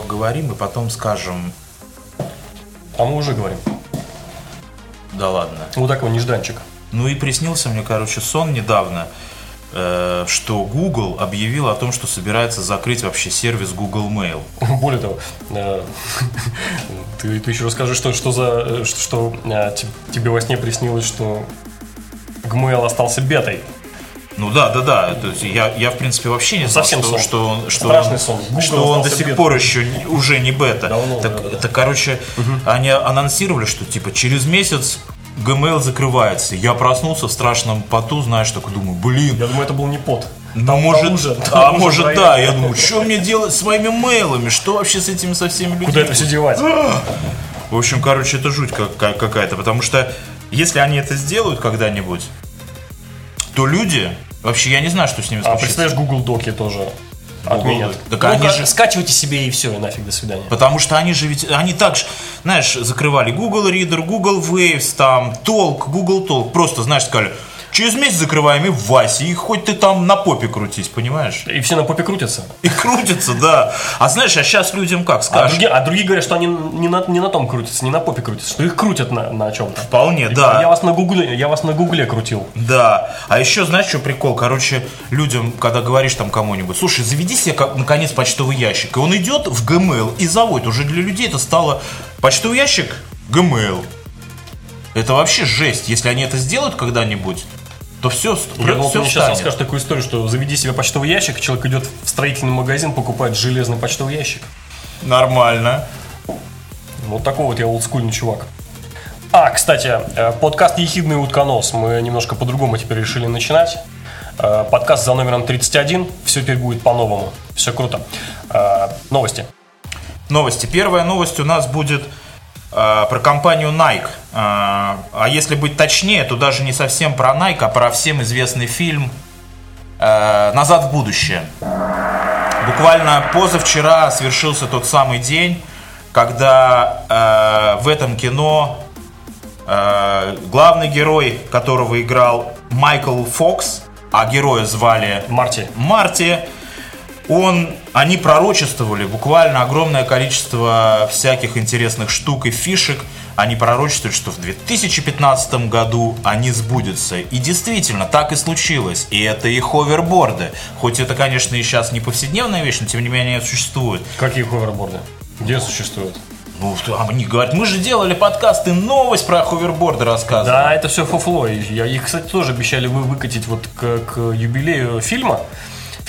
обговорим и потом скажем, А мы уже говорим. да ладно. Вот такой нежданчик. Ну и приснился мне, короче, сон недавно, э, что Google объявил о том, что собирается закрыть вообще сервис Google Mail. Более того, э, ты, ты еще расскажи, что, что за э, что, что, э, те- тебе во сне приснилось, что Gmail остался бетой. Ну да, да, да. То есть я, я в принципе вообще не знал, Совсем что, сон. что он, что Страшный он, сон. Google что он до сих бедным. пор еще уже не бета. Давно, так, да, да, так, короче, они анонсировали, что типа через месяц Gmail закрывается. Я проснулся в страшном поту, знаешь, такой думаю, блин, Я думаю, это был не пот. Ну, может, ужин. а Там ужин может, да. Я думаю, что мне делать с моими мейлами? Что вообще с этими со всеми людьми? Куда это все девать? В общем, короче, это жуть как- как- какая-то. Потому что если они это сделают когда-нибудь, то люди... Вообще, я не знаю, что с ними А случится. представляешь, Google Доки тоже отменят. Так Ну, они ка- же- Скачивайте себе и все, и нафиг, до свидания. Потому что они же ведь, они так же, знаешь, закрывали Google Reader, Google Waves, там, Talk, Google Talk. Просто, знаешь, сказали, через месяц закрываем и в Васе, и хоть ты там на попе крутись, понимаешь? И все на попе крутятся. И крутится, да. А знаешь, а сейчас людям как А скажешь? другие, а другие говорят, что они не на, не на том крутятся, не на попе крутятся, что их крутят на, на чем-то. Вполне, Я да. вас на гугле, я вас на гугле крутил. Да. А еще, знаешь, что прикол? Короче, людям, когда говоришь там кому-нибудь, слушай, заведи себе, наконец, почтовый ящик. И он идет в Gmail и заводит. Уже для людей это стало почтовый ящик Gmail. Это вообще жесть. Если они это сделают когда-нибудь, то все, Я думал, все мне сейчас расскажешь такую историю, что заведи себе почтовый ящик, человек идет в строительный магазин, покупает железный почтовый ящик. Нормально. Вот такой вот я олдскульный чувак. А, кстати, э, подкаст «Ехидный утконос» мы немножко по-другому теперь решили начинать. Э, Подкаст за номером 31. Все теперь будет по-новому. Все круто. Э, Новости. Новости. Первая новость у нас будет про компанию Nike. Э, а если быть точнее, то даже не совсем про Nike, а про всем известный фильм э, «Назад в будущее». Буквально позавчера свершился тот самый день, когда э, в этом кино э, главный герой, которого играл Майкл Фокс, а героя звали Марти. Марти, он, они пророчествовали буквально огромное количество всяких интересных штук и фишек. Они пророчествовали, что в 2015 году они сбудутся. И действительно, так и случилось. И это и ховерборды. Хоть это, конечно, и сейчас не повседневная вещь, но тем не менее это существует. Какие ховерборды? Где существуют? Ну, они говорят, мы же делали подкаст и новость про ховерборды рассказывали. Да, это все фуфло. Я, их, кстати, тоже обещали вы выкатить вот к, к юбилею фильма.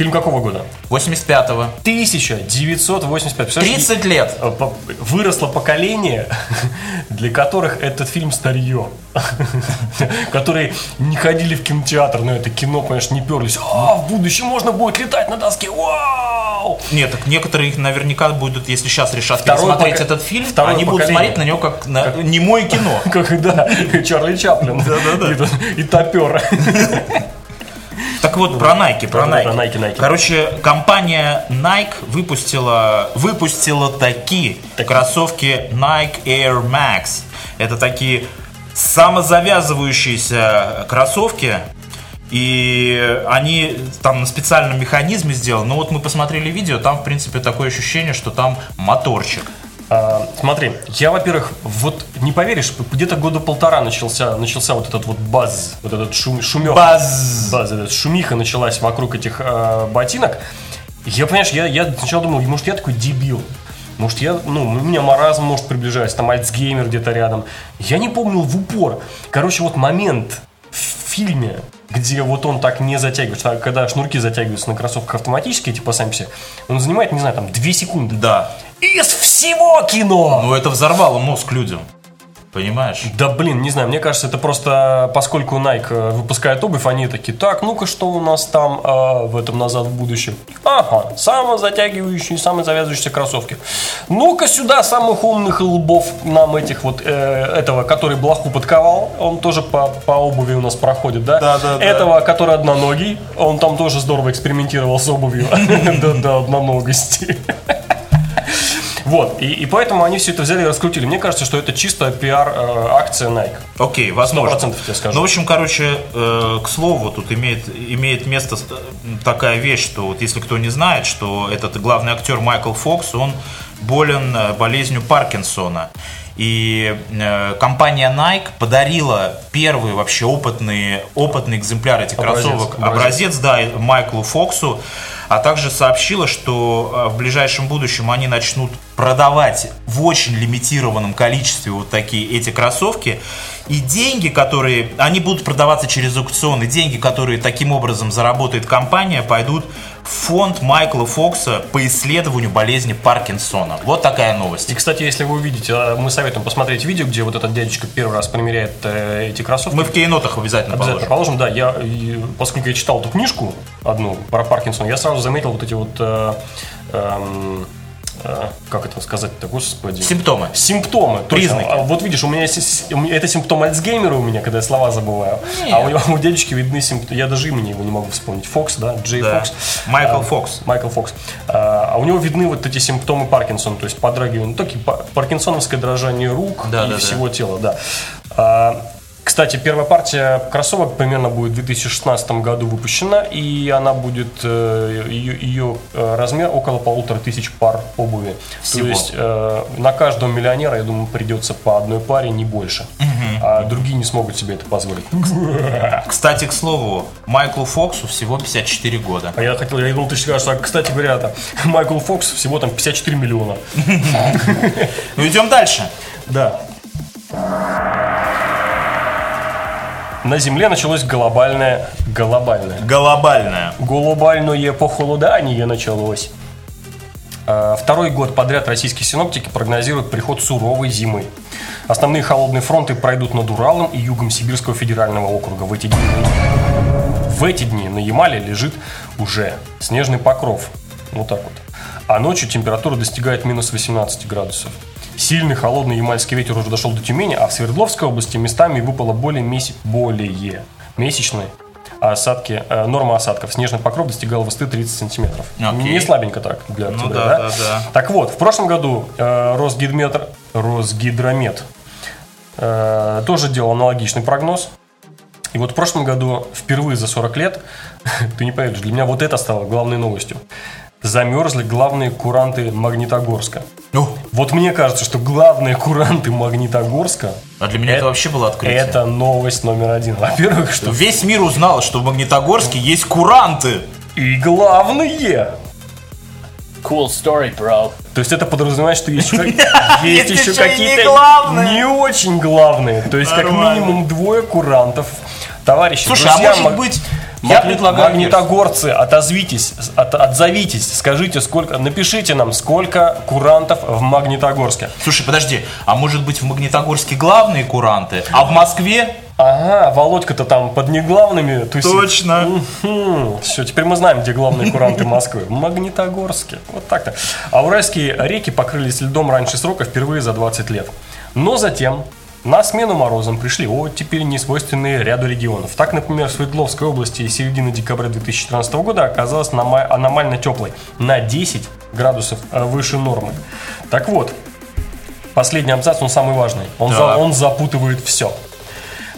Фильм какого года? 85-го. 1985. Представляешь, 30 лет. э, выросло поколение, для которых этот фильм старье. Которые не ходили в кинотеатр, но это кино, конечно, не перлись. А, в будущем можно будет летать на доске. Вау! Нет, так некоторые их наверняка будут, если сейчас решат Второе пересмотреть пока- этот фильм, второе они будут поколение. смотреть на него как на немое кино. Как, да, Чарли Чаплин. Да-да-да. И, и топер. Так вот, про Nike, про Nike. про Nike, Nike. Короче, компания Nike выпустила, выпустила такие кроссовки Nike Air Max. Это такие самозавязывающиеся кроссовки. И они там на специальном механизме сделаны. Но вот мы посмотрели видео, там, в принципе, такое ощущение, что там моторчик. А, смотри, я, во-первых, вот не поверишь, где-то года полтора начался, начался вот этот вот баз, вот этот шум, шумех. Баз. Баз, этот шумиха началась вокруг этих э, ботинок. Я, понимаешь, я, я сначала думал, может, я такой дебил. Может, я, ну, у меня маразм может приближается, там Альцгеймер где-то рядом. Я не помнил в упор. Короче, вот момент в фильме, где вот он так не затягивается, а когда шнурки затягиваются на кроссовках автоматически, типа сами все, он занимает, не знаю, там 2 секунды. Да. Из всего кино! Ну, это взорвало мозг людям. Понимаешь? Да блин, не знаю, мне кажется, это просто поскольку Nike э, выпускает обувь, они такие, так, ну-ка, что у нас там э, в этом назад в будущем? Ага, самозатягивающие, самозавязывающиеся кроссовки. Ну-ка сюда самых умных лбов нам этих вот, э, этого, который блоху подковал, он тоже по, по обуви у нас проходит, да? Да, да, да. Этого, который одноногий, он там тоже здорово экспериментировал с обувью. Да-да, одноногости. Вот, и, и поэтому они все это взяли и раскрутили. Мне кажется, что это чисто пиар-акция Nike. Окей, возможно. 100% тебе скажу. Ну, в общем, короче, э, к слову, тут имеет, имеет место такая вещь, что вот если кто не знает, что этот главный актер Майкл Фокс, он болен э, болезнью Паркинсона. И э, компания Nike подарила первый вообще опытный, опытный экземпляр этих Образец, кроссовок, образец. образец, да, Майклу Фоксу, а также сообщила, что э, в ближайшем будущем они начнут продавать в очень лимитированном количестве вот такие эти кроссовки. И деньги, которые, они будут продаваться через аукцион, и деньги, которые таким образом заработает компания, пойдут в фонд Майкла Фокса по исследованию болезни Паркинсона. Вот такая новость. И, кстати, если вы увидите, а, мы советуем посмотреть видео, где вот этот дядечка первый раз примеряет э, эти кроссовки. Мы в кейнотах обязательно, Обязательно положим. положим, да. Я, поскольку я читал эту книжку одну про Паркинсона, я сразу заметил вот эти вот, э, э, как это сказать-то, господи. Симптомы. Симптомы, точно. Признаки. А Вот видишь, у меня есть, это симптом Альцгеймера у меня, когда я слова забываю. А у, него- у дядечки видны симптомы, я даже имени его не могу вспомнить. Фокс, да, Джей Да. Фокс. Майкл А, Фокс. Майкл Фокс. А а у него видны вот эти симптомы Паркинсона, то есть подрагивание, ну, такие па- паркинсоновское дрожание рук Да, и да, да. всего тела, да. А, кстати, первая партия кроссовок примерно будет в 2016 году выпущена, и она будет, э, ее, ее, э, размер около полутора тысяч пар обуви. Всего. То есть э, на каждого миллионера, я думаю, придется по одной паре, не больше. А другие не смогут себе это позволить. Кстати, к слову, Майклу Фоксу всего 54 года. А я хотел, я думал, ты скажешь, а, кстати говоря, это, Майкл Фокс всего там 54 миллиона. Ну идем дальше. Да. На Земле началось глобальное, глобальное, Глобальная. глобальное похолодание началось. А, Второй год подряд российские синоптики прогнозируют приход суровой зимы. Основные холодные фронты пройдут над Уралом и югом Сибирского федерального округа. В эти дни, в эти дни на Ямале лежит уже снежный покров. Вот так вот. А ночью температура достигает минус 18 градусов. Сильный холодный ямальский ветер уже дошел до Тюмени, а в Свердловской области местами выпало более, меся- более месячной осадки, э, норма осадков. Снежный покров достигал высоты 30 сантиметров. Окей. Не слабенько так для Ну октября, да, да, да. Так вот, в прошлом году э, Росгидметр, Росгидромет э, тоже делал аналогичный прогноз. И вот в прошлом году, впервые за 40 лет, ты не поверишь, для меня вот это стало главной новостью. Замерзли главные куранты Магнитогорска. Ну, Вот мне кажется, что главные куранты Магнитогорска а для меня это, вообще было открытие. это новость номер один. Во-первых, что Весь мир узнал, что в Магнитогорске есть куранты. и главные. Cool story, bro. То есть это подразумевает, что есть еще, какие-то главные. не очень главные. То есть как минимум двое курантов. Товарищи, Слушай, а может быть, я предлагаю Магнитогорцы, отозвитесь, от- отзовитесь, скажите, сколько, напишите нам, сколько курантов в Магнитогорске. Слушай, подожди, а может быть в Магнитогорске главные куранты, а в Москве? Ага, Володька-то там под неглавными тусит. Все, теперь мы знаем, где главные куранты Москвы. В Магнитогорске. Вот так-то. А уральские реки покрылись льдом раньше срока впервые за 20 лет. Но затем на смену морозам пришли оттепели, не свойственные ряду регионов. Так, например, в Свердловской области середина декабря 2014 года оказалась аномально теплой. На 10 градусов э, выше нормы. Так вот, последний абзац, он самый важный. Он, за- Так. он запутывает все.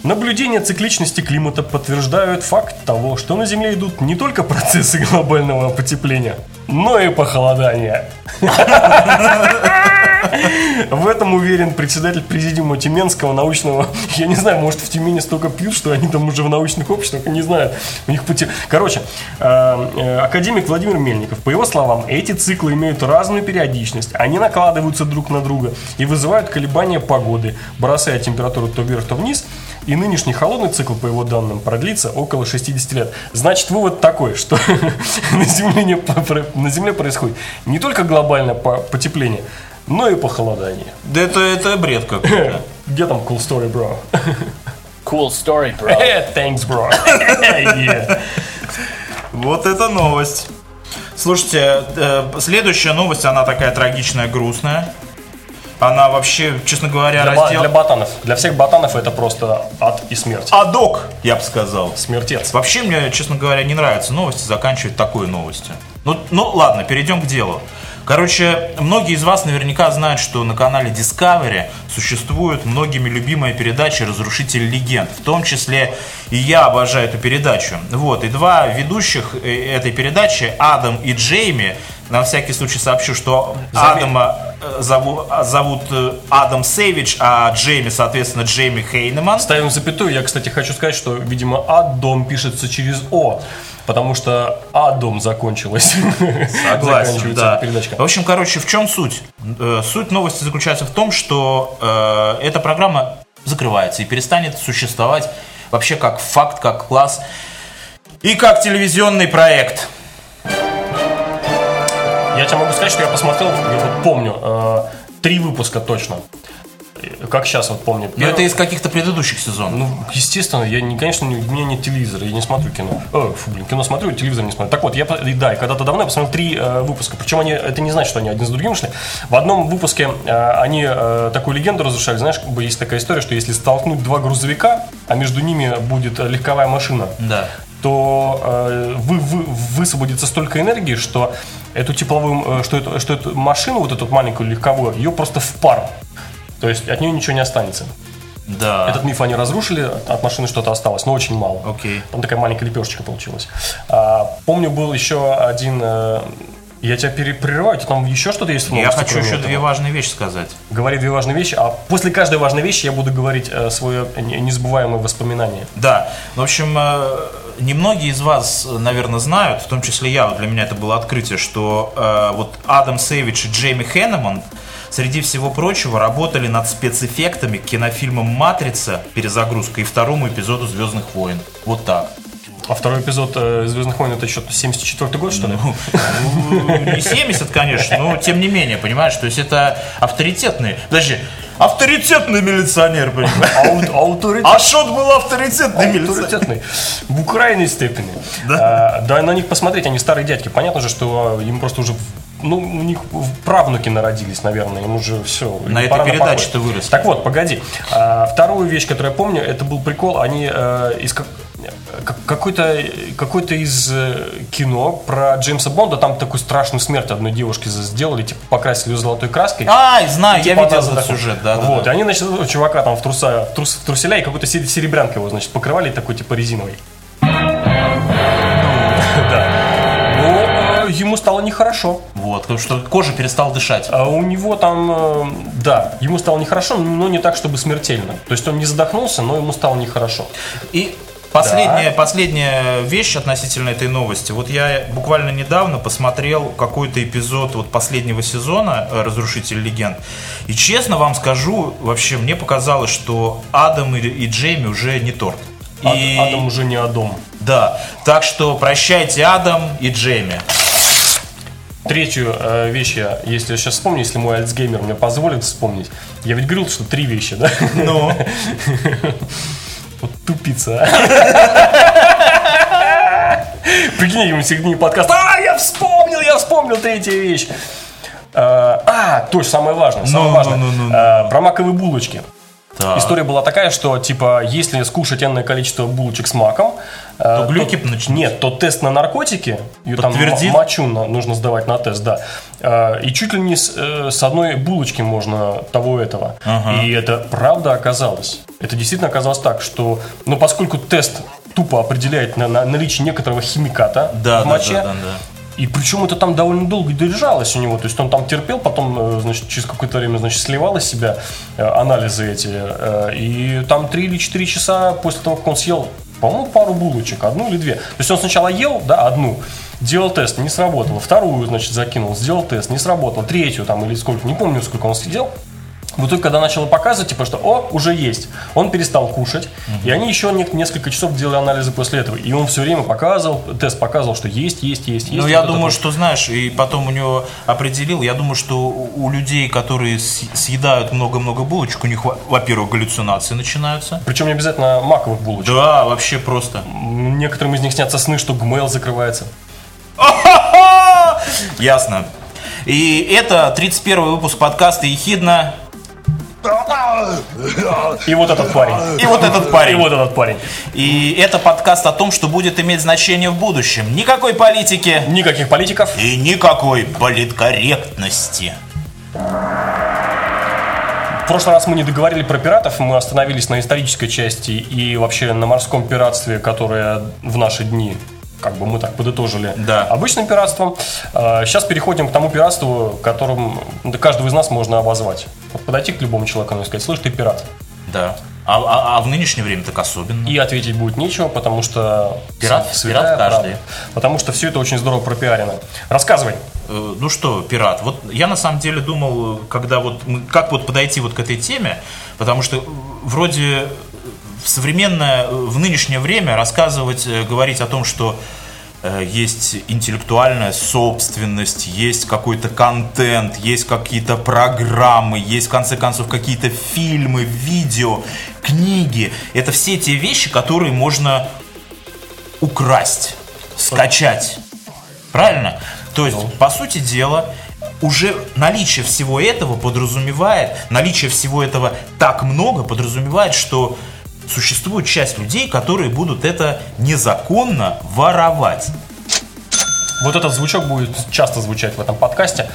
Наблюдения цикличности климата подтверждают факт того, что на Земле идут не только процессы глобального потепления, но и похолодания. В этом уверен председатель президиума Тюменского научного... Я не знаю, может в Тюмени столько пьют, что они там уже в научных обществах, не знаю. У них пути... Короче, э, э, академик Владимир Мельников, по его словам, эти циклы имеют разную периодичность, они накладываются друг на друга и вызывают колебания погоды, бросая температуру то вверх, то вниз. И нынешний холодный цикл, по его данным, продлится около 60 лет. Значит, вывод такой, что на Земле, не на Земле происходит не только глобальное по- потепление, но и похолодание. Да это, это бред какой-то. Где там cool story, bro? Cool story, bro. Thanks, bro. Yeah. Вот это новость. Слушайте, э, следующая новость, она такая трагичная, грустная. Она вообще, честно говоря, Для, раздел... для ботанов. Для всех ботанов это просто ад и смерть. Адок, я бы сказал. Смертец. Вообще мне, честно говоря, не нравятся новости заканчивать такой новостью. Ну, ну ладно, перейдем к делу. Короче, многие из вас наверняка знают, что на канале Discovery существует многими любимая передача «Разрушитель легенд». В том числе и я обожаю эту передачу. Вот, и два ведущих э, этой передачи, Адам и Джейми, на всякий случай сообщу, что Заметь. Адама э, зову- а, зовут э, Адам Сейвидж, а Джейми, соответственно, Джейми Хейнеман. Ставим запятую. Я, кстати, хочу сказать, что, видимо, Аддом пишется через О, потому что Адом закончилась. Согласен, да. передачка. В общем, короче, в чем суть? Э, Суть новости заключается в том, что э, эта программа закрывается и перестанет существовать вообще как факт, как класс и как телевизионный проект. Я тебе могу сказать, что я посмотрел, я вот помню, э, три выпуска точно. Как сейчас вот помню. Но это из каких-то предыдущих сезонов. Ну, естественно, я, не, конечно, не- у меня нет телевизора, я не смотрю кино. Э, фу, блин, кино смотрю, телевизор не смотрю. Так вот, я, да, и когда-то давно я посмотрел три э, выпуска. Причем они, это не значит, что они один за другим шли. В одном выпуске э, они э, такую легенду разрушали. Знаешь, как бы есть такая история, что если столкнуть два грузовика, а между ними будет э, легковая машина, Да. то э, вы, вы- высвободится столько энергии, что эту тепловую, э, что эту, что эту машину, вот эту маленькую легковую, ее просто в пар. То есть от нее ничего не останется. Да. Этот миф они разрушили, от машины что-то осталось, но очень мало. Окей. Там такая маленькая лепешечка получилась. А, помню, был еще один... э, я тебя пере- прерываю, тебе там еще что-то есть в Я новости, хочу кроме еще этого? две важные вещи сказать. Говори две важные вещи, а после каждой важной вещи я буду говорить э, свое не- незабываемое воспоминание. Да, в общем, э, немногие из вас, наверное, знают, в том числе я, вот для меня это было открытие, что вот Адам Сейвидж и Джейми Хеннеман, среди всего прочего, работали над спецэффектами к кинофильмам «Матрица», перезагрузка, и второму эпизоду «Звездных войн». Вот так. А второй эпизод э, «Звездных войн» это что-то 74 год, что ли? Ну, не 70, конечно, но тем не менее, понимаешь, то есть это авторитетные, подожди, авторитетный милиционер, понимаешь? Аутори- Ашот был авторитетный милиционер. Авторитетный. В украинской степени. Да. А, да, на них посмотреть, они старые дядьки. Понятно же, что им просто уже ну, у них правнуки народились, наверное, им уже все. На этой передаче-то выросли. Так вот, погоди. А, вторую вещь, которую я помню, это был прикол, они э, из как- как- какой-то какой-то из э, кино про Джеймса Бонда, там такую страшную смерть одной девушки сделали, типа покрасили ее золотой краской. Ай, знаю, я Типа видел она этот задохнулась. сюжет, да, да, Вот, да. и они, значит, чувака там в, труса, в, трус- в труселя и какой-то сер- серебрянкой его, значит, покрывали такой, типа, резиновой. Ему стало нехорошо. Вот, потому что кожа перестала дышать. А у него там, э, да, ему стало нехорошо, но не так, чтобы смертельно. То есть он не задохнулся, но ему стало нехорошо. И последняя, последняя вещь относительно этой новости. Вот я буквально недавно посмотрел какой-то эпизод вот последнего сезона э, «Разрушитель легенд». И честно вам скажу, вообще мне показалось, что Адам и, и Джейми уже не торт. И- Адам уже не Адом. Да, так что прощайте, Адам и Джейми. Третью э, вещь я, если я сейчас вспомню, если мой альцгеймер мне позволит вспомнить. Я ведь говорил, что три вещи, да? Ну, Вот тупица. Прикинь, ему в середине подкаста. А, я вспомнил, я вспомнил третья вещь. Э, А, точно, самое важное, самое Ну, важное. ну, ну, Э, Про маковые булочки. так. История была такая, что, типа, если скушать энное количество булочек с маком, то глюки начнутся. Нет, то тест на наркотики, ее там мочу нужно сдавать на тест, да. Э, И чуть ли не с, э, с одной булочки можно того этого. И это правда оказалось. Это действительно оказалось так, что, ну, поскольку тест тупо определяет на, на- наличие некоторого химиката Да, в да, моче, да, да, да. и причем это там довольно долго держалось у него. То есть он там терпел, потом, э, значит, через какое-то время, значит, сливал из себя э, анализы эти. И там 3 или 4 часа после того, как он съел, по-моему, пару булочек, одну или две. То есть он сначала ел, да, одну, делал тест, не сработало. Вторую, значит, закинул, сделал тест, не сработало. Третью там или сколько, не помню, сколько он сидел. В итоге, когда начало показывать, типа, что, о, уже есть, он перестал кушать, и они еще не- несколько часов делали анализы после этого, и он все время показывал, тест показывал, что есть, есть, есть, есть. Ну, я вот это думаю, вот. что, знаешь, и потом у него определил, я думаю, что у людей, которые съедают много-много булочек, у них, во- во-первых, галлюцинации начинаются. Причем не обязательно маковых булочек. Да, вообще просто. Некоторым из них снятся сны, что гмейл закрывается. Ясно. И это 31 выпуск подкаста «Ехидна». И вот этот парень. И вот этот И парень. вот этот парень. И это подкаст о том, что будет иметь значение в будущем. Никакой политики Никаких политиков. и никакой политкорректности. В прошлый раз мы не договорили про пиратов, мы остановились на исторической части и вообще на морском пиратстве, которое в наши дни как бы мы так подытожили Да. обычным пиратством. А, Сейчас переходим к тому пиратству, которым да, каждого из нас можно обозвать. Вот подойти к любому человеку и сказать, слышь, ты пират. Да. А, а- а в нынешнее время так особенно. И ответить будет нечего, потому что... Пират- пират каждый. правда. Потому что все это очень здорово пропиарено. Рассказывай. Э, Ну что, пират, вот я на самом деле думал, когда вот, как вот подойти вот к этой теме, потому что э, вроде в современное, в нынешнее время рассказывать, э, говорить о том, что э, есть интеллектуальная собственность, есть какой-то контент, есть какие-то программы, есть в конце концов какие-то фильмы, видео, книги. Это все те вещи, которые можно украсть, скачать. Правильно? То есть, по сути дела, уже наличие всего этого подразумевает, наличие всего этого так много подразумевает, что существует часть людей, которые будут это незаконно воровать. Вот этот звучок будет часто звучать в этом подкасте.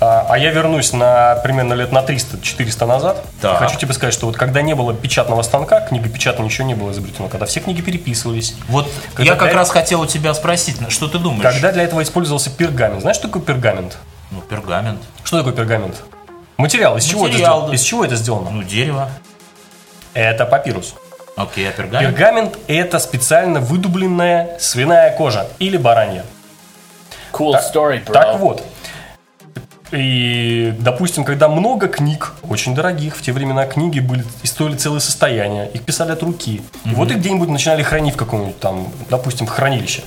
А а я вернусь на примерно лет на 300-400 назад. Так. Хочу тебе сказать, что вот когда не было печатного станка, книгопечатания еще не было изобретено, когда все книги переписывались, Вот Когда я как для- раз хотел у тебя спросить, ну, что ты думаешь? когда для этого использовался пергамент. Знаешь, что такое пергамент? Ну, пергамент. Что такое пергамент? Материал. Из чего это Материал, сделано? да. Из чего это сделано? Ну, дерево. Это папирус. Окей, а пергамент? Пергамент – это специально выдубленная свиная кожа или баранья. Cool story, bro. Так вот. И, допустим, когда много книг, очень дорогих, в те времена книги были и стоили целое состояние, их писали от руки. И вот их где-нибудь начинали хранить в каком-нибудь там, допустим, хранилище.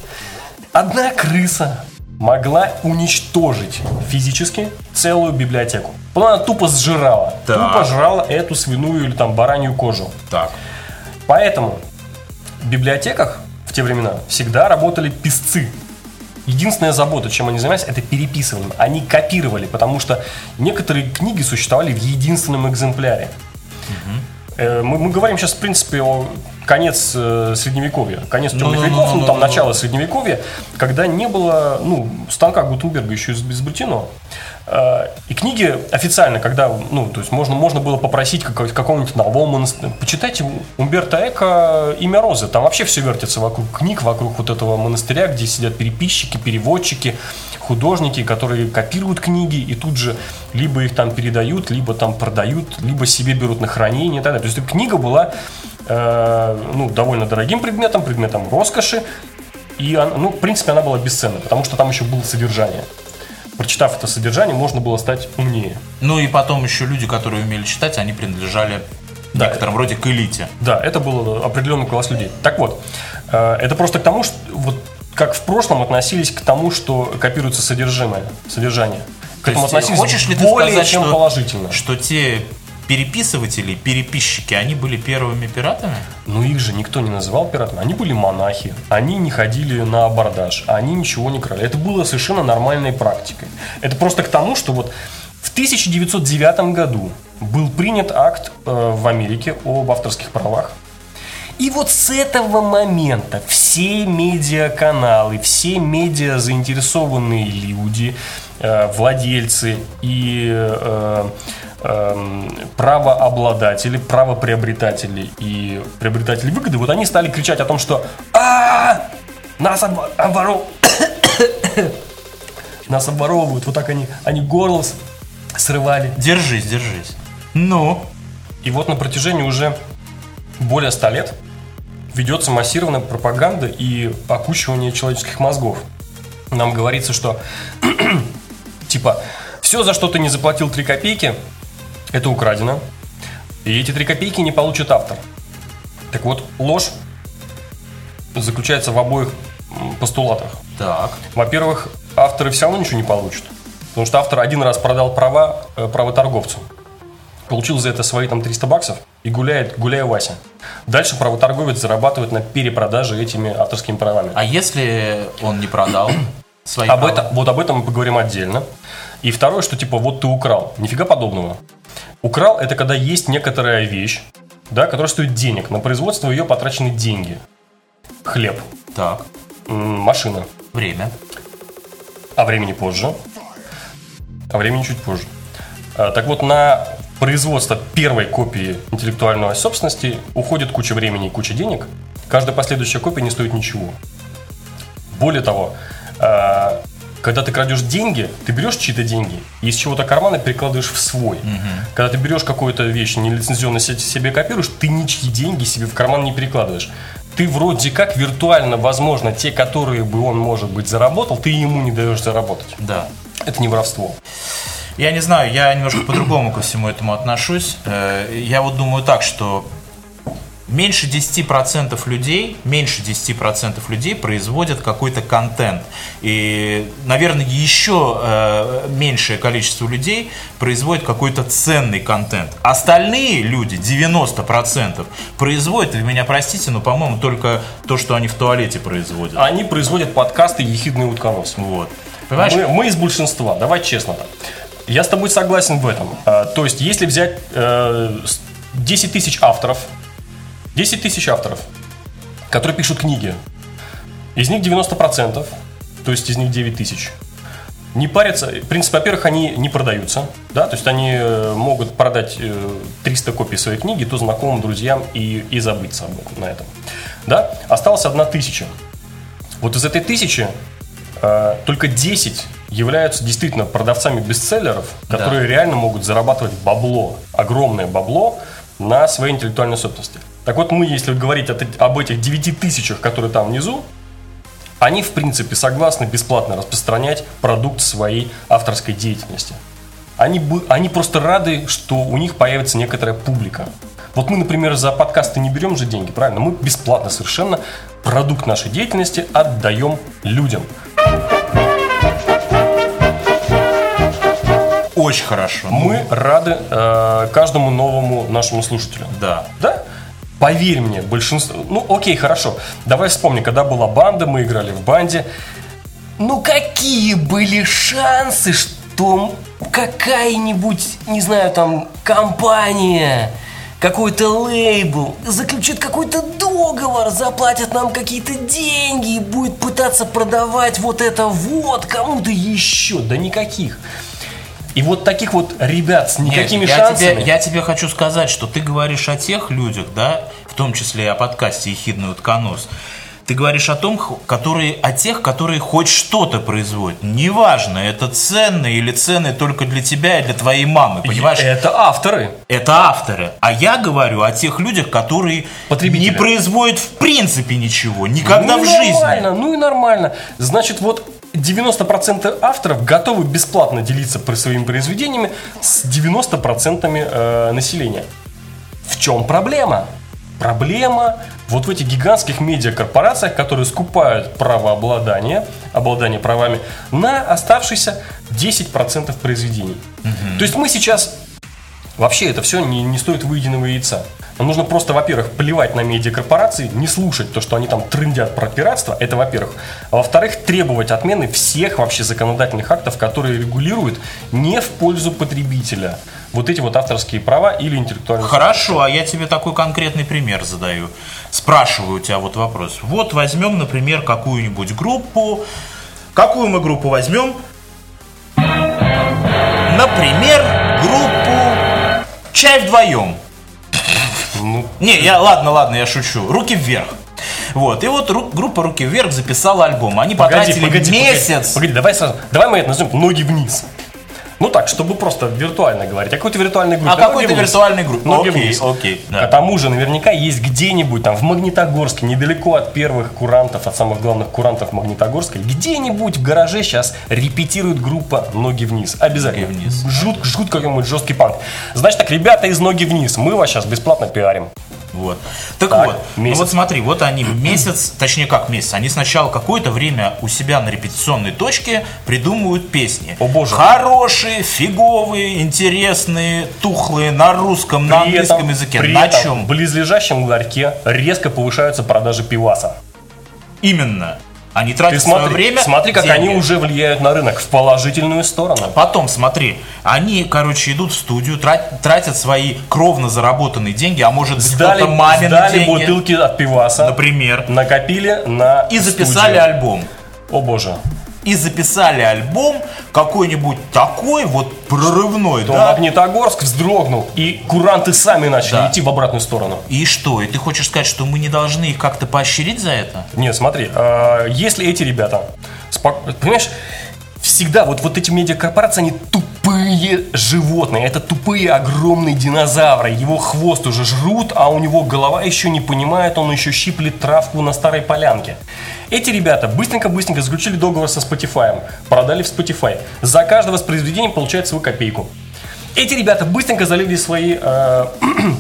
Одна крыса могла уничтожить физически целую библиотеку. Она тупо сжирала. Так. Тупо жрала эту свиную или там баранью кожу. Так. Поэтому в библиотеках в те времена всегда работали писцы. Единственная забота, чем они занимались, это переписыванием. Они копировали, потому что некоторые книги существовали в единственном экземпляре. Э, Мы, мы говорим сейчас, в принципе, о конец э, средневековья, конец темных Ну-ну-ну-ну-ну-ну. веков, ну там начало средневековья, когда не было, ну, станка Гутенберга еще из- изобретено. Э, И книги официально, когда, ну, то есть можно, можно было попросить какого- какого-нибудь нового монастыря. Почитайте Умберто Эко «Имя Розы». Там вообще все вертится вокруг книг, вокруг вот этого монастыря, где сидят переписчики, переводчики, художники, которые копируют книги и тут же либо их там передают, либо там продают, либо себе берут на хранение и так далее. То есть книга была э, ну, довольно дорогим предметом, предметом роскоши. И, ну, в принципе, она была бесценна, потому что там еще было содержание. Прочитав это содержание, можно было стать умнее. Ну и потом еще люди, которые умели читать, они принадлежали Да. некотором роде к элите. Да, это был определенный класс людей. Так вот, э, это просто к тому, что вот как в прошлом относились к тому, что копируется содержимое, содержание. К То этому есть, относились хочешь ли ты более сказать, чем что, положительно. что те переписыватели, переписчики, они были первыми пиратами? Но их же никто не называл пиратами. Они были монахи, они не ходили на абордаж, они ничего не крали. Это было совершенно нормальной практикой. Это просто к тому, что вот в 1909 году был принят акт э, в Америке об авторских правах. И вот с этого момента все медиаканалы, все медиа заинтересованные люди, э, владельцы и э, правообладатели, правоприобретатели и приобретатели выгоды, вот они стали кричать о том, что а нас обо- обворов... нас обворовывают, вот так они, они горло срывали. Держись, держись. Ну, И вот на протяжении уже более 100 лет ведется массированная пропаганда и окучивание человеческих мозгов. Нам говорится, что типа все, за что ты не заплатил 3 копейки, это украдено. И эти 3 копейки не получит автор. Так вот, ложь заключается в обоих постулатах. так. Во-первых, авторы все равно ничего не получат. Потому что автор один раз продал права э, правоторговцу. Получил за это свои там 300 баксов и гуляет, гуляя Вася. Дальше правоторговец зарабатывает на перепродаже этими авторскими правами. А если он не продал свои Об права? этом, вот об этом мы поговорим отдельно. И второе, что типа вот ты украл. Нифига подобного. Украл это когда есть некоторая вещь, да, которая стоит денег. На производство ее потрачены деньги. Хлеб, Так, м, машина, время. а времени позже. А времени чуть позже. А, Так вот, на производство первой копии интеллектуальной собственности уходит куча времени и куча денег. Каждая последующая копия не стоит ничего. Более того, э, когда ты крадешь деньги, ты берешь чьи-то деньги и из чего-то кармана перекладываешь в свой. Когда ты берешь какую-то вещь нелицензионно се- себе копируешь, ты ничьи деньги себе в карман не перекладываешь. Ты вроде как виртуально, возможно, те, которые бы он, может быть, заработал, ты ему не даешь заработать. Да. Это не воровство. Я не знаю, я немножко по-другому ко всему этому отношусь. Э, Я вот думаю так, что меньше 10% людей, меньше 10% людей производят какой-то контент. И, наверное, еще э, меньшее количество людей производит какой-то ценный контент. Остальные люди, 90%, производят, вы меня простите, но, по-моему, только то, что они в туалете производят. Они производят подкасты «Ехидный утконос». Вот. Понимаешь? Мы, мы из большинства, давай честно так. Я с тобой согласен в этом. А, то есть, если взять э, с- 10 тысяч авторов, 10 тысяч авторов, которые пишут книги, из них 90%, то есть из них 9 тысяч, не парятся. В принципе, во-первых, они не продаются, да, то есть они э, могут продать э, 300 копий своей книги то знакомым, друзьям и, и забыться об этом, на этом. Да? Осталась одна тысяча. Вот из этой тысячи э, только 10 являются действительно продавцами бестселлеров, которые реально могут зарабатывать бабло, огромное бабло на своей интеллектуальной собственности. Так вот мы, если говорить от об этих 9 тысячах, которые там внизу, они, в принципе, согласны бесплатно распространять продукт своей авторской деятельности. Они, они просто рады, что у них появится некоторая публика. Вот мы, например, за подкасты не берем же деньги, правильно? Мы бесплатно совершенно продукт нашей деятельности отдаем людям. Очень хорошо. Мы рады э, каждому новому нашему слушателю. Да. Да? Поверь мне, большинство... Ну, окей, хорошо. Давай вспомни, когда была банда, мы играли в банде. Ну, какие были шансы, что какая-нибудь, не знаю, там, компания, какой-то лейбл заключит какой-то договор, заплатит нам какие-то деньги и будет пытаться продавать вот это вот кому-то еще. Да никаких. И вот таких вот ребят с Нет, никакими я шансами... Тебе, я тебе хочу сказать, что ты говоришь о тех людях, да, в том числе и о подкасте «Ехидный утконос», ты говоришь о том, которые, о тех, которые хоть что-то производят. Неважно, это ценные или ценные только для тебя и для твоей мамы, понимаешь? Это авторы. Это авторы. А я говорю о тех людях, которые не производят в принципе ничего, никогда ну в и жизни. Нормально, ну и нормально. Значит, вот 90% авторов готовы бесплатно делиться своими произведениями с 90% э, населения. В чем проблема? Проблема вот в этих гигантских медиакорпорациях, которые скупают правообладание, обладание правами на оставшиеся 10% произведений. То есть мы сейчас Вообще это все не, не стоит выеденного яйца. Нам нужно просто, во-первых, плевать на медиакорпорации, не слушать то, что они там трындят про пиратство, это во-первых. А во-вторых, требовать отмены всех вообще законодательных актов, которые регулируют не в пользу потребителя вот эти вот авторские права или интеллектуальные Хорошо, а я тебе такой конкретный пример задаю. Спрашиваю у тебя вот вопрос. Вот возьмем, например, какую-нибудь группу. Какую мы группу возьмем? Например, группу «Чай вдвоем». Ну, Не, я, ладно, ладно, я шучу. «Руки вверх». Вот, и вот ру- группа «Руки вверх» записала альбом. Они потратили месяц. Погоди, погоди, давай сразу. Давай мы это назовем ноги вниз. Ну так, чтобы просто виртуально говорить. О какой-то виртуальной группе. А какой-то виртуальной группе. Ноги Окей, вниз. окей, да. К тому же наверняка есть где-нибудь там в Магнитогорске, недалеко от первых курантов, от самых главных курантов Магнитогорска, где-нибудь в гараже сейчас репетирует группа «Ноги вниз». Обязательно. «Ноги вниз». Жут, жут какой-нибудь жесткий панк. Значит так, ребята из «Ноги вниз», мы вас сейчас бесплатно пиарим. Вот. Так, Так, вот, ну месяц. вот смотри, вот они месяц, точнее как месяц, они сначала какое-то время у себя на репетиционной точке придумывают песни. О, боже. Хорошие, фиговые, интересные, тухлые, на русском, на При английском этом- языке. при на этом чем? В близлежащем ларьке резко повышаются продажи пиваса. Именно. Они Ты тратят свое смотри, время. смотри, как деньги. они уже влияют на рынок в положительную сторону. Потом, смотри, они, короче, идут в студию, трат- тратят свои кровно заработанные деньги, а может Сдали, кто-то мамины сдали деньги, бутылки от пиваса, например, накопили на и записали студию. альбом. О боже. И записали альбом какой-нибудь такой вот прорывной, То да? Магнитогорск вздрогнул, и куранты сами начали Да. идти в обратную сторону. И что? И ты хочешь сказать, что мы не должны их как-то поощрить за это? Нет, смотри, э, если эти ребята, спок- понимаешь, всегда вот, вот эти медиакорпорации, они тупые животные, это тупые огромные динозавры, его хвост уже жрут, а у него голова еще не понимает, он еще щиплет травку на старой полянке. Эти ребята быстренько-быстренько заключили договор со Spotify, продали в Spotify. За каждое воспроизведение получают свою копейку. Эти ребята быстренько залили свои э,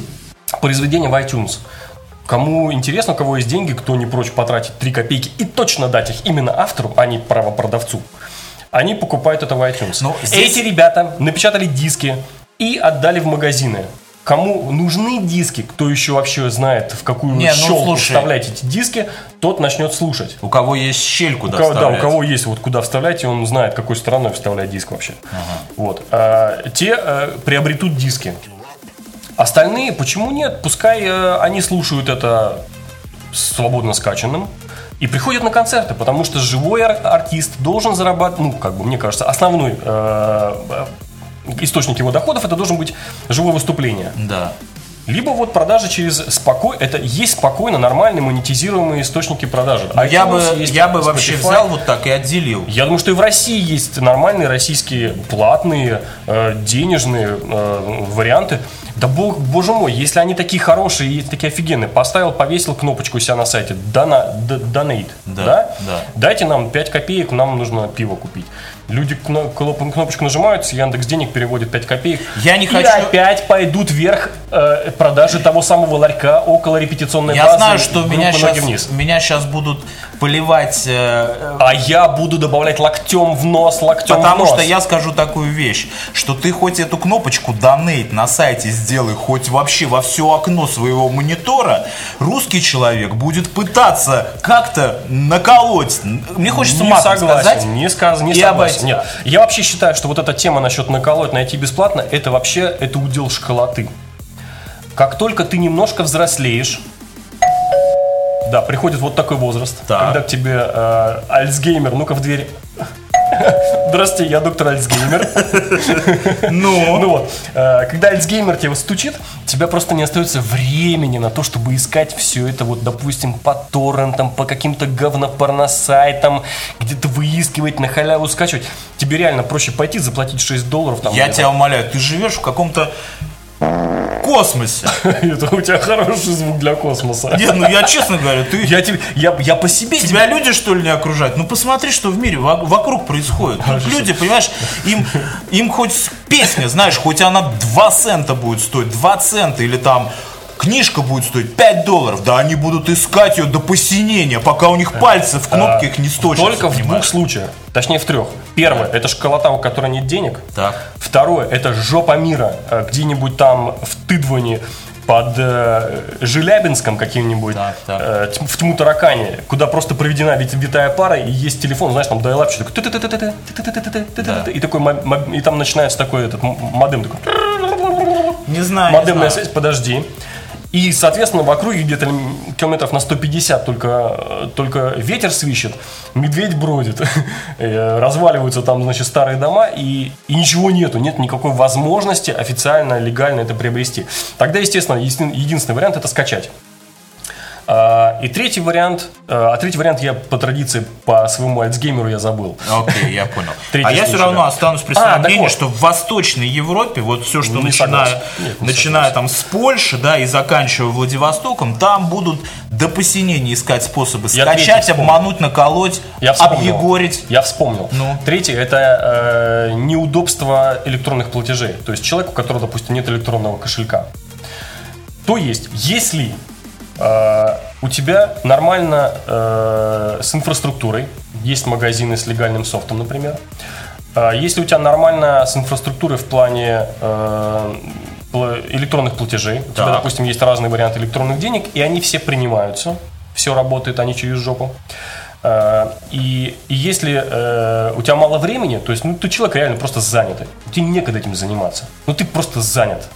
произведения в iTunes. Кому интересно, у кого есть деньги, кто не прочь потратить 3 копейки и точно дать их именно автору, а не правопродавцу, они покупают это в iTunes. Но здесь- Эти ребята напечатали диски и отдали в магазины. Кому нужны диски, кто еще вообще знает, в какую Не, ну, щелку слушай. вставлять эти диски, тот начнет слушать. У кого есть щель, куда У кого, да, у вставлять. кого есть вот куда вставлять, и он знает, какой стороной вставлять диск вообще. Вот. А, те э, приобретут диски. Остальные, почему нет? Пускай э, они слушают это свободно скачанным и приходят на концерты, потому что живой ар- артист должен зарабатывать, ну, как бы, мне кажется, основной э, э, источник его доходов это должен быть живое выступление. Да. Либо вот продажи через спокой, это есть спокойно нормальные монетизируемые источники продажи. Но я бы, есть я бы вообще взял вот так и отделил. Я думаю, что и в России есть нормальные российские платные, э, денежные э, варианты. Да бог, боже мой, если они такие хорошие и такие офигенные, поставил, повесил кнопочку у себя на сайте, дона, д- donate, Да, да? да. Дайте нам 5 копеек, нам нужно пиво купить. Люди кно- кноп- кнопочку нажимают, Яндекс денег переводит 5 копеек. Я не и хочу- опять пойдут вверх э, продажи того самого ларька около репетиционной Я базы. знаю, что меня группы «Ноги сейчас, вниз. меня сейчас будут поливать, э, А я буду добавлять локтем в нос, локтем потому в нос. что я скажу такую вещь, что ты хоть эту кнопочку Donate на сайте сделай, хоть вообще во все окно своего монитора, русский человек будет пытаться как-то наколоть. Мне хочется не матом согласен, сказать. не, сказ, не согласен. Нет, я вообще считаю, что вот эта тема насчет наколоть, найти бесплатно, это вообще это удел школоты. Как только ты немножко взрослеешь, да, приходит вот такой возраст, Так. когда к тебе э, Альцгеймер, ну-ка в дверь. Здравствуйте, я доктор Альцгеймер. Ну, Ну вот, э, когда Альцгеймер тебе вот стучит, тебя просто не остается времени на то, чтобы искать все это, вот, допустим, по торрентам, по каким-то говнопорносайтам, где-то выискивать, на халяву скачивать. Тебе реально проще пойти, заплатить 6 долларов. Там, я тебя умоляю, ты живешь в каком-то космосе. Это у тебя хороший звук для космоса. Нет, ну я честно говорю, ты... Я, тебе, я, я по себе. Тебя люди, что ли, не окружают? Ну, посмотри, что в мире во- вокруг происходит. Люди, понимаешь, им, им хоть песня, знаешь, хоть она 2 цента будет стоить, 2 цента, или там книжка будет стоить 5 долларов, да они будут искать ее до посинения, пока у них пальцы в кнопках не сточатся, Только в двух случаях. Точнее, в трех. Первое, это школота, у которой нет денег. Так. Второе, это жопа мира. э, Где-нибудь там в Тыдване под э, Желябинском каким-нибудь, Так, так. э, в тьму таракане, куда просто проведена вит- витая пара, и есть телефон, знаешь, там дайлап, что ты-ты-ты-ты, и такой и там начинается такой этот модем такой. Не знаю, Модемная связь, подожди. И, соответственно, в округе где-то километров на 150 только, э, только ветер свищет, медведь бродит, э, разваливаются там, значит, старые дома, и, и ничего нету, нет никакой возможности официально, легально это приобрести. Тогда, естественно, един- единственный вариант это скачать. А, И третий вариант, э, а третий вариант я по традиции, по своему альцгеймеру я забыл. Окей, я понял. Третий а я все равно да. останусь при А, своем мнении, вот. что в Восточной Европе, вот все, что Не начиная, согласен. Нет, не начиная там с Польши, да, и заканчивая Владивостоком, там будут до посинения искать способы Я скачать, третий обмануть, наколоть, Я вспомнил. объегорить. Я вспомнил. Ну? Третье это э, неудобство электронных платежей. То есть человек, у которого, допустим, нет электронного кошелька. То есть, если у тебя нормально э, с инфраструктурой, есть магазины с легальным софтом, например, э, если у тебя нормально с инфраструктурой в плане э, электронных платежей, у тебя, Так. допустим, есть разные варианты электронных денег, и они все принимаются, все работает, они через жопу. Э, И, и если э, у тебя мало времени, то есть ну, ты человек реально просто занятый, тебе некогда этим заниматься, ну ты просто занят,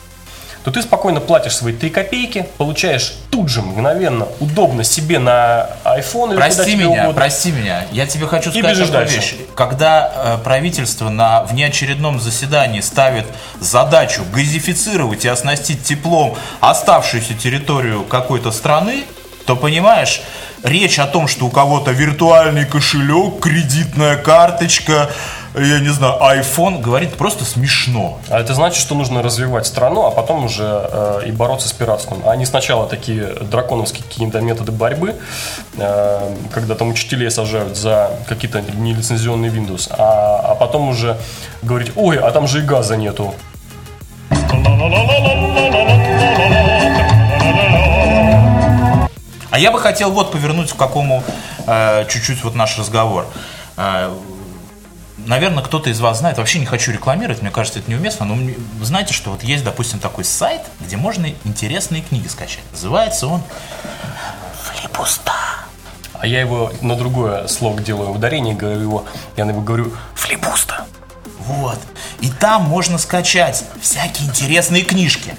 то ты спокойно платишь свои 3 копейки, получаешь тут же мгновенно, удобно себе на iPhone или куда Прости меня, угодно. прости меня. Я тебе хочу И сказать такую дальше. вещь. Когда э, правительство на внеочередном заседании ставит задачу газифицировать и оснастить теплом оставшуюся территорию какой-то страны, то понимаешь, речь о том, что у кого-то виртуальный кошелек, кредитная карточка, я не знаю, iPhone, говорит просто смешно. А это значит, что нужно развивать страну, а потом уже э, и бороться с пиратством. Не сначала такие драконовские какие-то методы борьбы, э, когда там учителей сажают за какие-то нелицензионные Windows, а, а потом уже говорить, ой, а там же и газа нету. А я бы хотел вот повернуть к какому э, чуть-чуть вот наш разговор. Э, наверное, кто-то из вас знает, вообще не хочу рекламировать, мне кажется, это неуместно, но знаете, что вот есть, допустим, такой сайт, где можно интересные книги скачать. Называется он Флипуста. А я его на другое слово делаю ударение, говорю его, я на него говорю флипуста. Вот. И там можно скачать всякие интересные книжки.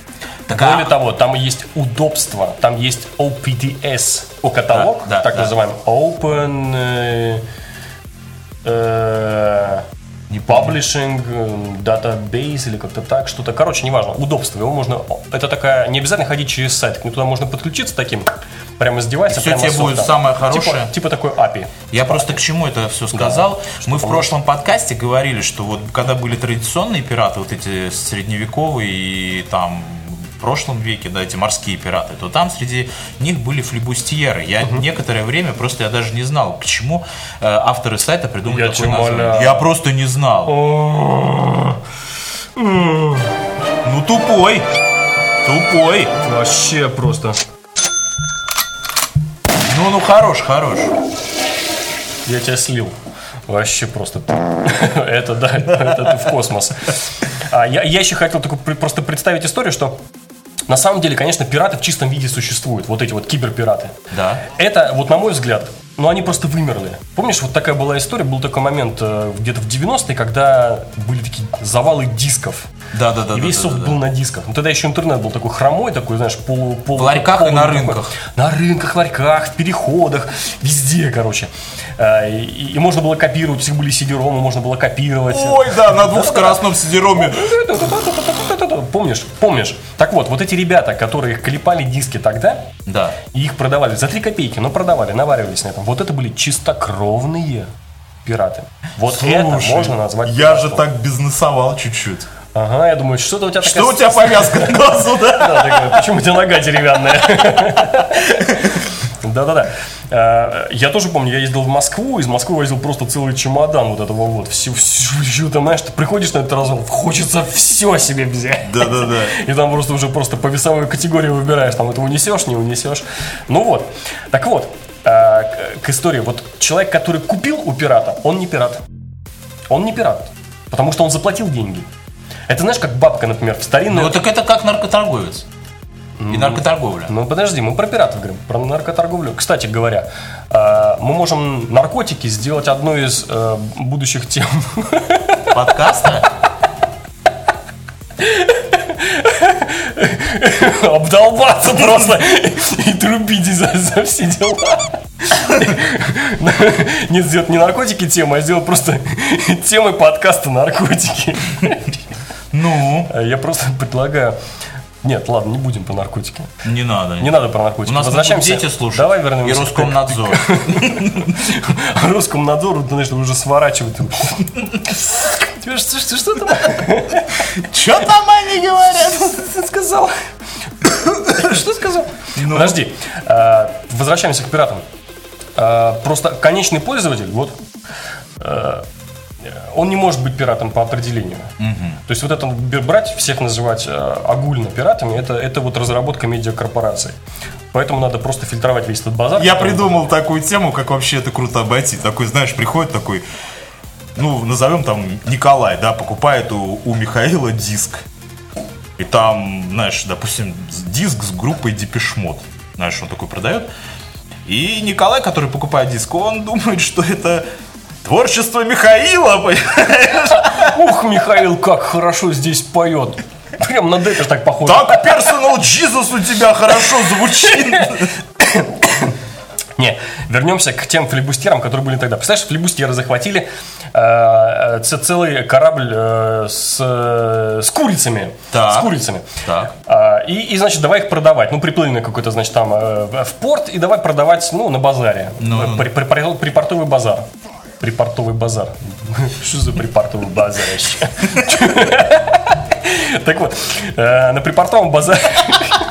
Так, а- Более того, там есть удобство, там есть OPDS, о каталог, Да, да, так да. называемый Open э, Не помню. Publishing э, Database или как-то так, что-то. Короче, неважно, удобство. Его можно. Это такая. Не обязательно ходить через сайт. К нему туда можно подключиться таким, прямо с девайса. И прямо тебе с будет самое Типа- хорошее. Типа, такой API. Я просто к чему это все сказал. Мы в прошлом подкасте говорили, что вот когда были традиционные пираты, вот эти средневековые и там прошлом веке, да, эти морские пираты, то там среди них были флибустьеры. Я некоторое время просто я даже не знал, к чему э, авторы сайта придумали Я такое название. Я просто не знал. Ну тупой, тупой. Вообще просто. Ну ну хорош, хорош. Я тебя слил. Вообще просто. Это да, это ты в космос. А, я, я еще хотел только просто представить историю, что на самом деле, конечно, пираты в чистом виде существуют. Вот эти вот киберпираты. Да. Это, вот на мой взгляд, ну они просто вымерли. Помнишь, вот такая была история, был такой момент э, где-то в 90-е, когда были такие завалы дисков. Да, да, да. И весь да, софт да, был да. на дисках. Ну тогда еще интернет был такой хромой, такой, знаешь, полу, полу В ларьках и полу- на такой. рынках. На рынках, ларьках, в переходах, везде, короче. А, И, и можно было копировать, у всех были CD-ромы, можно было копировать. Ой, да, на двухскоростном сидероме. Помнишь? Помнишь? Так вот, вот эти ребята, которые клепали диски тогда, Да. и их продавали за 3 копейки, но продавали, наваривались на этом. Вот это были чистокровные пираты. Вот это можно назвать Я же пиратством. так бизнесовал чуть-чуть. Ага, я думаю, что-то у тебя Что у тебя повязка на глазу, да? Да, такая, почему у тебя нога деревянная? Да-да-да. Э, Я тоже помню, я ездил в Москву, из Москвы возил просто целый чемодан вот этого вот. Всю, всю там, знаешь, ты приходишь на этот развал, хочется все себе взять. Да-да-да. И там просто уже просто по весовой категории выбираешь, там это унесешь, не унесешь. Ну вот. Так вот, к, к истории. Вот человек, который купил у пирата, он не пират. Он не пират. Потому что он заплатил деньги. Это знаешь, как бабка, например, в старинную... Ну так это как наркоторговец. И наркоторговля. Ну подожди, мы про пиратов говорим, про наркоторговлю. Кстати говоря, э, мы можем наркотики сделать одной из э, будущих тем. Подкаста? Обдолбаться просто и трубить за, все дела. Нет, сделать не наркотики тема, а сделать просто темой подкаста наркотики. Ну, Я просто предлагаю... Нет, ладно, не будем про наркотики. не надо. Не надо про наркотики. У нас Возвращаемся. дети слушают. Давай вернемся. И Роскомнадзор. Роскомнадзор, знаешь, уже сворачивает. Что там Что там они говорят? ты сказал? Что сказал? Ну. Подожди. А, Возвращаемся к пиратам. А, Просто конечный пользователь, вот э, он не может быть пиратом по определению. То есть вот это брать, всех называть э, огульно пиратами, это, это вот разработка медиакорпораций. Поэтому надо просто фильтровать весь этот базар. Я придумал такую тему, как вообще это круто обойти. Такой, знаешь, приходит такой, ну, назовем там Николай, да, покупает у, у Михаила диск. И там, знаешь, допустим, диск с группой Депешмот. Знаешь, он такой продает. И Николай, который покупает диск, он думает, что это творчество Михаила. понимаешь? Ух, Михаил, как хорошо здесь поет. Прям на Депеш так похоже. Так, персонал Jesus у тебя хорошо звучит. Не, вернемся к тем флибустерам, которые были тогда. Представляешь, флибустеры захватили э, ц- целый корабль э, с, э, с курицами. Так. С курицами. Так. А, и, и, значит, давай их продавать. Ну, приплыли на какой-то, значит, там э, в порт и давай продавать, ну, на базаре. Ну. При- при- при- Припортовый базар. Припортовый базар. Что за припортовый базар вообще? Так вот, э, на припортовом базаре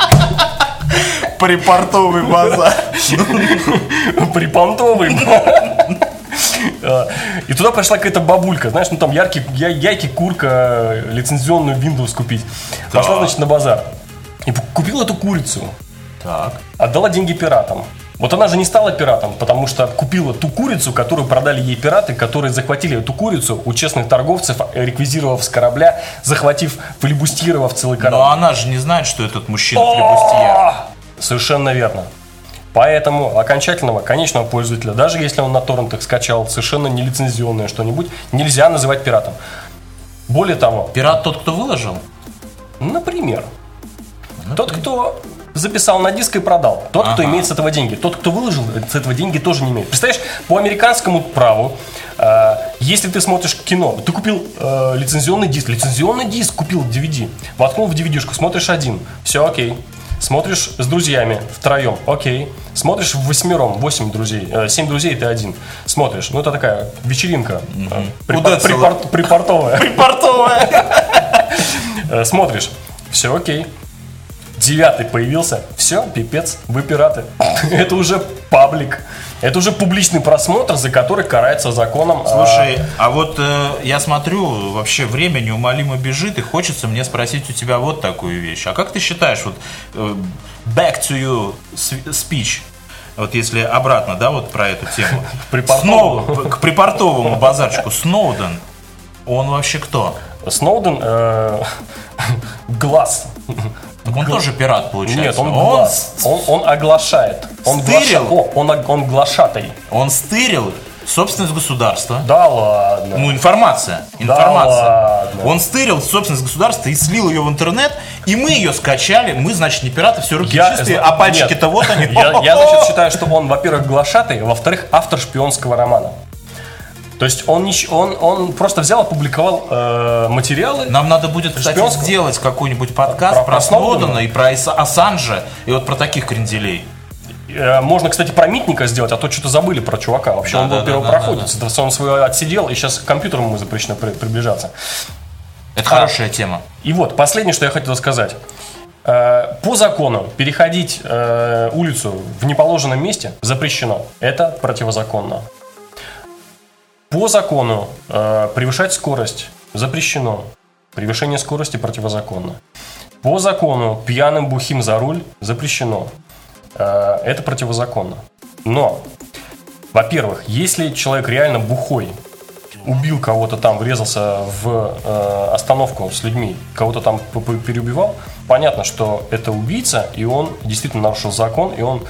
Припортовый базар. припонтовый. Э, И туда пришла какая-то бабулька, знаешь, ну там яркий, я- яйки, курка, лицензионную Windows купить. Пошла, значит, на базар. И купила эту курицу. Так. Отдала деньги пиратам. Вот она же не стала пиратом, потому что купила ту курицу, которую продали ей пираты, которые захватили эту курицу у честных торговцев, реквизировав с корабля, захватив, филибустировав целый корабль. Но она же не знает, что этот мужчина флебустьер. Совершенно верно. Поэтому окончательного конечного пользователя, даже если он на торрентах скачал совершенно нелицензионное что-нибудь, нельзя называть пиратом. Более того, Пират тот, кто выложил? например, тот, кто записал на диск и продал, тот, кто Ага. имеет с этого деньги, тот, кто выложил с этого деньги, тоже не имеет. Представляешь, по американскому праву, э, если ты смотришь кино, ты купил э, лицензионный диск, лицензионный диск купил DVD, воткнул в DVD-шку, смотришь один, все окей. Смотришь с друзьями втроем, окей. Смотришь в восьмером, восемь друзей, э, семь друзей, ты один. Смотришь, ну это такая вечеринка, припор- припор- припортовая. Припортовая. Э, Смотришь, все окей. Девятый появился, все, пипец, вы пираты. Это уже паблик. Это уже публичный просмотр, за который карается законом. а, Слушай, а вот э, я смотрю, вообще время неумолимо бежит, и хочется мне спросить у тебя вот такую вещь. А как ты считаешь, вот э, back to you speech, вот если обратно, да, вот про эту тему. Сноу- к припортовому базарчику. Сноуден, он вообще кто? Сноуден э, глаз. Так он тоже пират, получается. Нет, он он. Он, он оглашает. Он, Стырил? глаша- О, он, он глашатай. он стырил собственность государства. Да ладно. Ну, информация. Информация. ладно. Он стырил собственность государства и слил ее в интернет, и мы ее скачали. Мы, значит, не пираты, все руки Я- чистые, а пальчики-то вот они. Я, я, значит, считаю, что он, во-первых, глашатый, во-вторых, автор шпионского романа. То есть он, он, он просто взял, опубликовал э, материалы. Нам надо будет, кстати, Шпионского? сделать какой-нибудь подкаст Про- про, про Сноудена? И про Ассанжа, и вот про таких кренделей. Э, Можно, кстати, про Митника сделать, а то что-то забыли про чувака. Вообще, Да, он да, был да, первопроходец. Да, Он свой отсидел, и сейчас к компьютеру ему запрещено при- приближаться. Это хорошая тема. И вот, последнее, что я хотел сказать. Э, По закону переходить э, улицу в неположенном месте запрещено. Это противозаконно. По закону э, превышать скорость запрещено. Превышение скорости противозаконно. По закону пьяным бухим за руль запрещено. Э, это противозаконно. Но, во-первых, если человек реально бухой, убил кого-то там, врезался в э, остановку с людьми, кого-то там переубивал, понятно, что это убийца, и он действительно нарушил закон, и он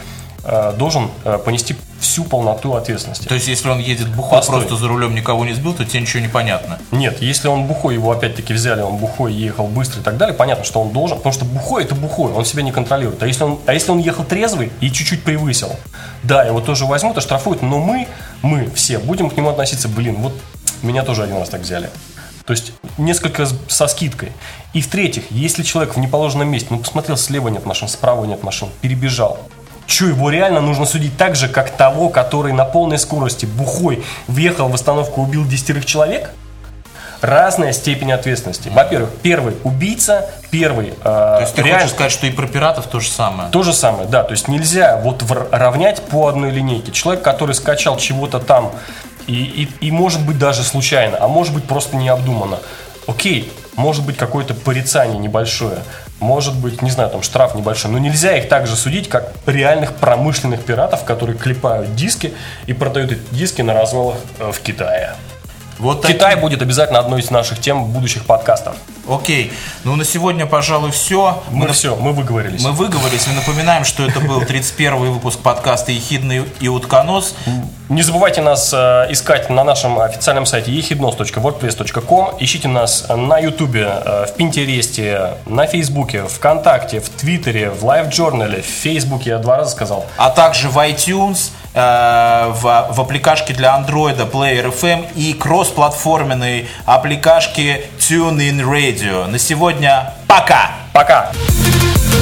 должен э, понести всю полноту ответственности. То есть, если он едет бухой, Постой. просто за рулем никого не сбил, то тебе ничего не понятно. Нет, если он бухой, его опять-таки взяли, он бухой ехал быстро и так далее, понятно, что он должен, потому что бухой это бухой, он себя не контролирует. А если он, а если он ехал трезвый и чуть-чуть превысил, да, его тоже возьмут и штрафуют, но мы, мы все будем к нему относиться, блин, вот меня тоже один раз так взяли. То есть несколько со скидкой. И в-третьих, если человек в неположенном месте, ну посмотрел, слева нет машин, справа нет машин, перебежал. Че, его реально нужно судить так же, как того, который на полной скорости, бухой, въехал в остановку, убил десятерых человек? Разная степень ответственности. Во-первых, первый убийца, первый э, То есть, ты реально- хочешь сказать, что и про пиратов то же самое? то же самое, да. То есть нельзя вот вр- равнять по одной линейке. Человек, который скачал чего-то там, и, и, и может быть даже случайно, а может быть просто необдуманно. Окей, может быть какое-то порицание небольшое, может быть, не знаю, там штраф небольшой, но нельзя их также судить, как реальных промышленных пиратов, которые клепают диски и продают эти диски на развалах э, в Китае. Вот Китай такие- будет обязательно одной из наших тем будущих подкастов. Окей. Ну, на сегодня, пожалуй, все. Мы все, мы выговорились. Мы выговорились. Мы напоминаем, что это был 31 выпуск подкаста «Ехидный и утконос». Не забывайте нас э, искать на нашем официальном сайте ехиднос.wordpress.com. Ищите нас на Ютубе, э, в Пинтересте, на Фейсбуке, ВКонтакте, в Твиттере, в Лайв-журнале, в Фейсбуке, я два раза сказал. а также в iTunes, э, в, в аппликашке для Android Player FM и кроссплатформенной аппликашке TuneIn Radio. На сегодня пока! Пока! Thank